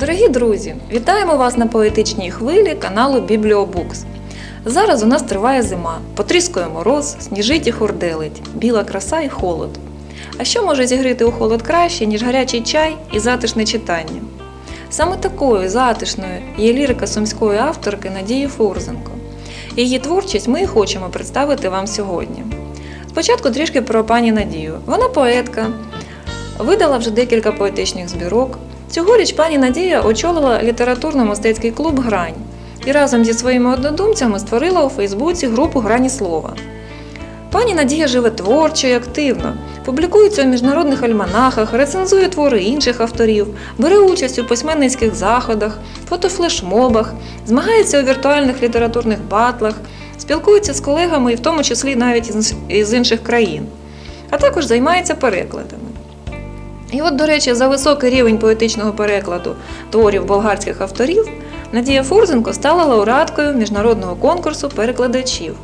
Дорогі друзі, вітаємо вас на поетичній хвилі каналу Бібліобукс. Зараз у нас триває зима, потріскує мороз, сніжить і хурделить, біла краса і холод. А що може зігріти у холод краще, ніж гарячий чай і затишне читання? Саме такою затишною є лірика сумської авторки Надії Фурзенко. Її творчість ми хочемо представити вам сьогодні. Спочатку трішки про пані Надію. Вона поетка, видала вже декілька поетичних збірок. Цьогоріч пані Надія очолила літературно-мистецький клуб Грань і разом зі своїми однодумцями створила у Фейсбуці групу Грані слова. Пані Надія живе творчо і активно, публікується у міжнародних альманахах, рецензує твори інших авторів, бере участь у письменницьких заходах, фотофлешмобах, змагається у віртуальних літературних батлах, спілкується з колегами, і в тому числі навіть із- інших країн, а також займається перекладами. І от, до речі, за високий рівень поетичного перекладу творів болгарських авторів Надія Фурзенко стала лауреаткою міжнародного конкурсу перекладачів.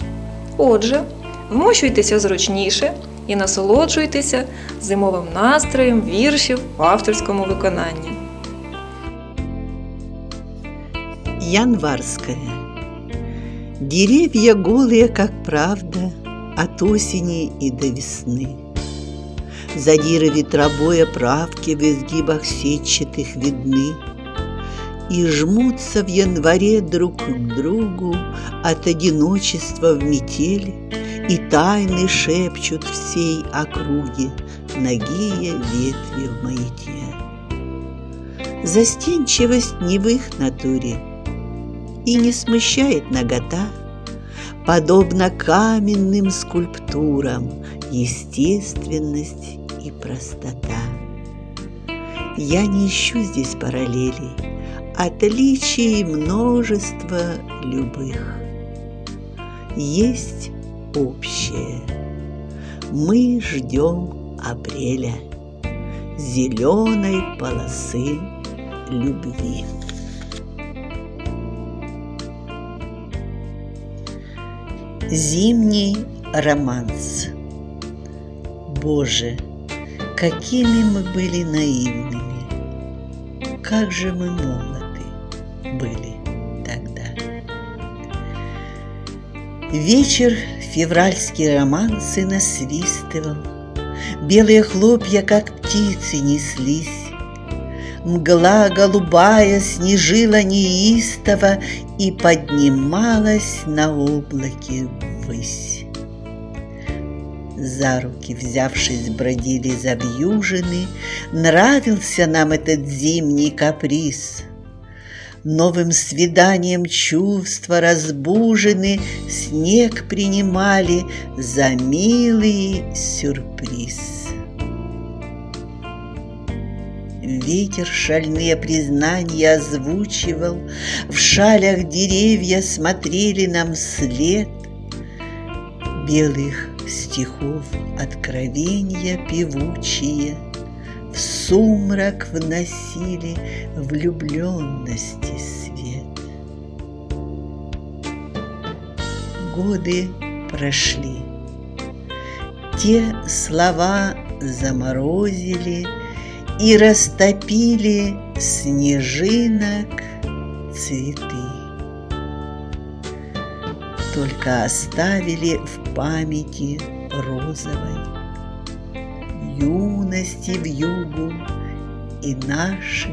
Отже, вмощуйтеся зручніше і насолоджуйтеся зимовим настроєм віршів в авторському виконанні. Январская. Деревья голые, как правда, от осени и до весны. Задиры ветробоя правки в изгибах сетчатых видны И жмутся в январе друг к другу от одиночества в метели И тайны шепчут всей округе ногие ветви в маяке. Застенчивость не в их натуре И не смущает нагота, Подобно каменным скульптурам Естественность и простота. Я не ищу здесь параллелей, Отличий множество любых. Есть общее. Мы ждем апреля, Зеленой полосы любви. Зимний романс. Боже, какими мы были наивными, как же мы молоды были тогда. Вечер февральские романсы насвистывал, Белые хлопья, как птицы, неслись, Мгла голубая снежила неистово И поднималась на облаке ввысь. За руки взявшись бродили завьюжины, Нравился нам этот зимний каприз. Новым свиданием чувства разбужены Снег принимали за милый сюрприз. Ветер шальные признания озвучивал, В шалях деревья смотрели нам след Белых стихов откровения певучие В сумрак вносили влюбленности свет. Годы прошли, те слова заморозили и растопили снежинок цветы. Только оставили в памяти розовой юности в югу и наши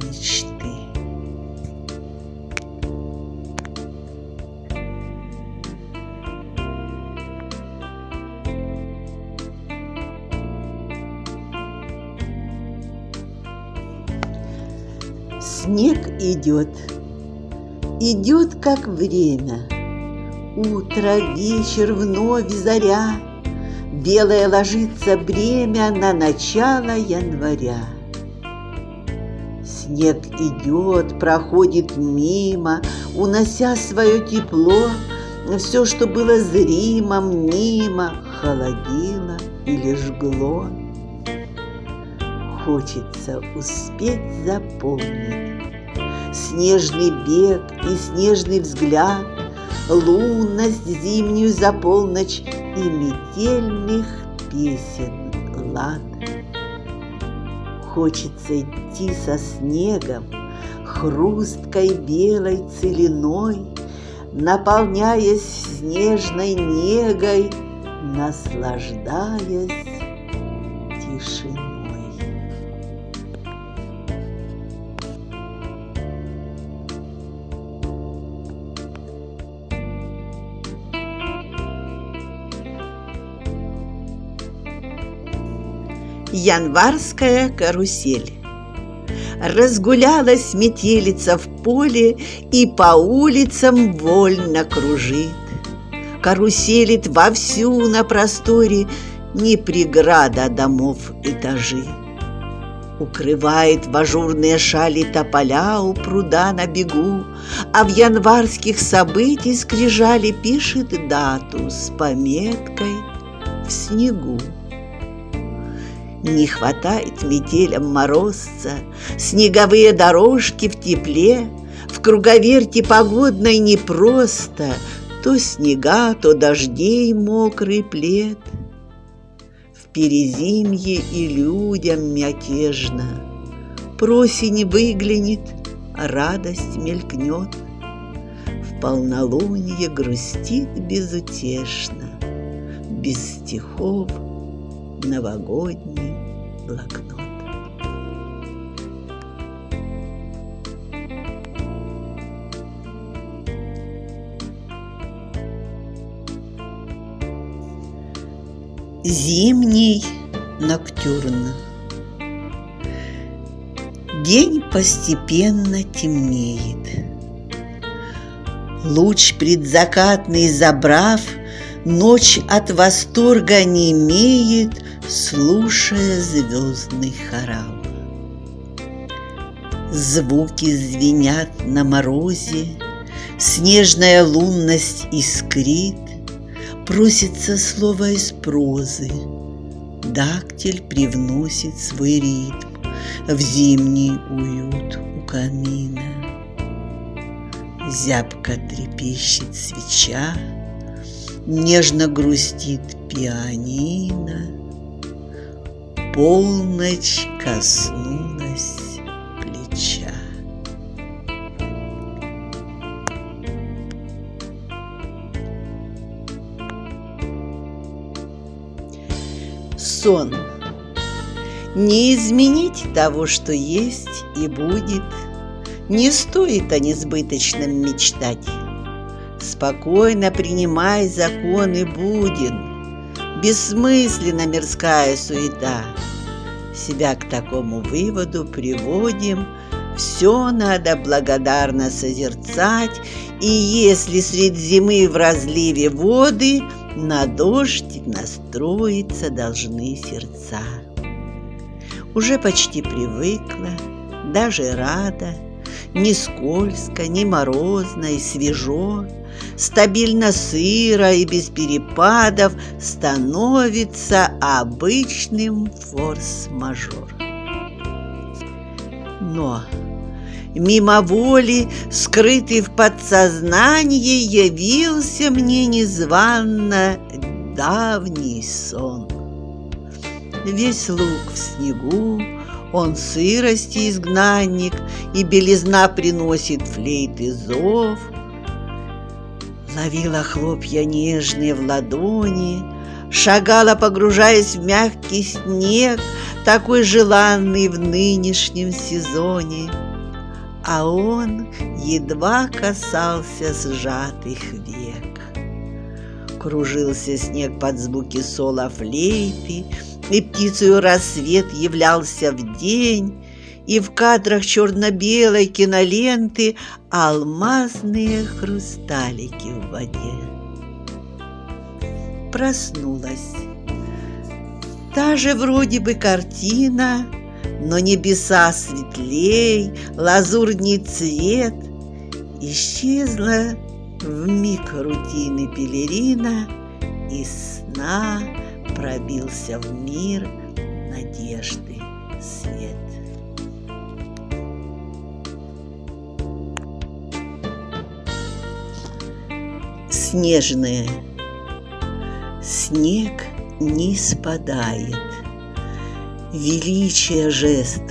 мечты. Снег идет, идет как время. Утро, вечер, вновь заря. Белое ложится бремя на начало января. Снег идет, проходит мимо, унося свое тепло. Все, что было зримо, мнимо, холодило или жгло. Хочется успеть запомнить Снежный бег и снежный взгляд, Лунность зимнюю за полночь И метельных песен лад. хочется идти со снегом, Хрусткой белой целиной, Наполняясь снежной негой, Наслаждаясь тишиной. Январская карусель Разгулялась метелица в поле И по улицам вольно кружит. Каруселит вовсю на просторе Не преграда домов этажи. Укрывает в ажурные шали тополя у пруда на бегу, А в январских событий скрижали пишет дату с пометкой в снегу. Не хватает метелям морозца, Снеговые дорожки в тепле, В круговерти погодной непросто, То снега, то дождей мокрый плед. В перезимье и людям мятежно Просень выглянет, радость мелькнет. В полнолуние грустит безутешно, Без стихов новогодний блокнот. Зимний ноктюрн День постепенно темнеет. Луч предзакатный забрав, Ночь от восторга не имеет, Слушая звездный хорал. Звуки звенят на морозе, Снежная лунность искрит, Просится слово из прозы, Дактиль привносит свой ритм В зимний уют у камина. Зябко трепещет свеча, Нежно грустит пианино, Полночь коснулась плеча. Сон. Не изменить того, что есть и будет. Не стоит о несбыточном мечтать. Спокойно принимай законы будет. Бессмысленна мирская суета. Себя к такому выводу приводим. Все надо благодарно созерцать, И если средь зимы в разливе воды На дождь настроиться должны сердца. Уже почти привыкла, даже рада, Ни скользко, ни морозно и свежо, Стабильно сыро и без перепадов Становится обычным форс-мажор. Но мимо воли, скрытый в подсознании, Явился мне незванно давний сон. Весь луг в снегу, он сырости изгнанник, И белизна приносит флейты зов. Ловила хлопья нежные в ладони, Шагала, погружаясь в мягкий снег, Такой желанный в нынешнем сезоне. А он едва касался сжатых век. Кружился снег под звуки сола флейты, И птицею рассвет являлся в день, И в кадрах черно-белой киноленты Алмазные хрусталики в воде. Проснулась. Та же вроде бы картина, Но небеса светлей, лазурний цвет. Исчезла в миг рутины пелерина, Из сна пробился в мир надежды свет. Снежное. Снег не спадает. Величие жест,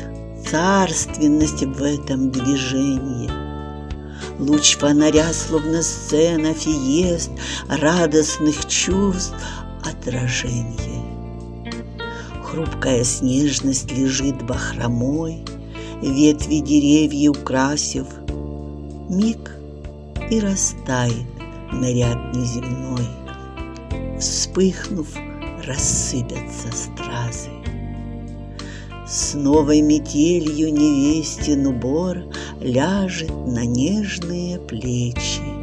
царственность в этом движении. Луч фонаря, словно сцена фиест, радостных чувств отражение. Хрупкая снежность лежит бахромой, ветви деревьев украсив, миг и растает наряд неземной. Вспыхнув, рассыпятся стразы. С новой метелью невестин убор Ляжет на нежные плечи.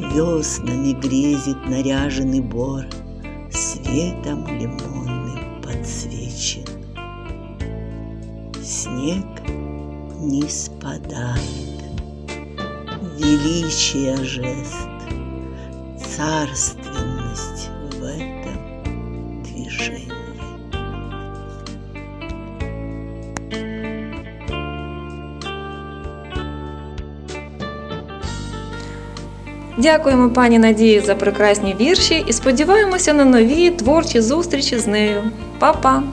Веснами грезит наряженный бор, Светом лимонным подсвечен. Снег не спадает, Величие жест, Царственность Дякуємо пані Надії за прекрасні вірші і сподіваємося на нові творчі зустрічі з нею. Па-па!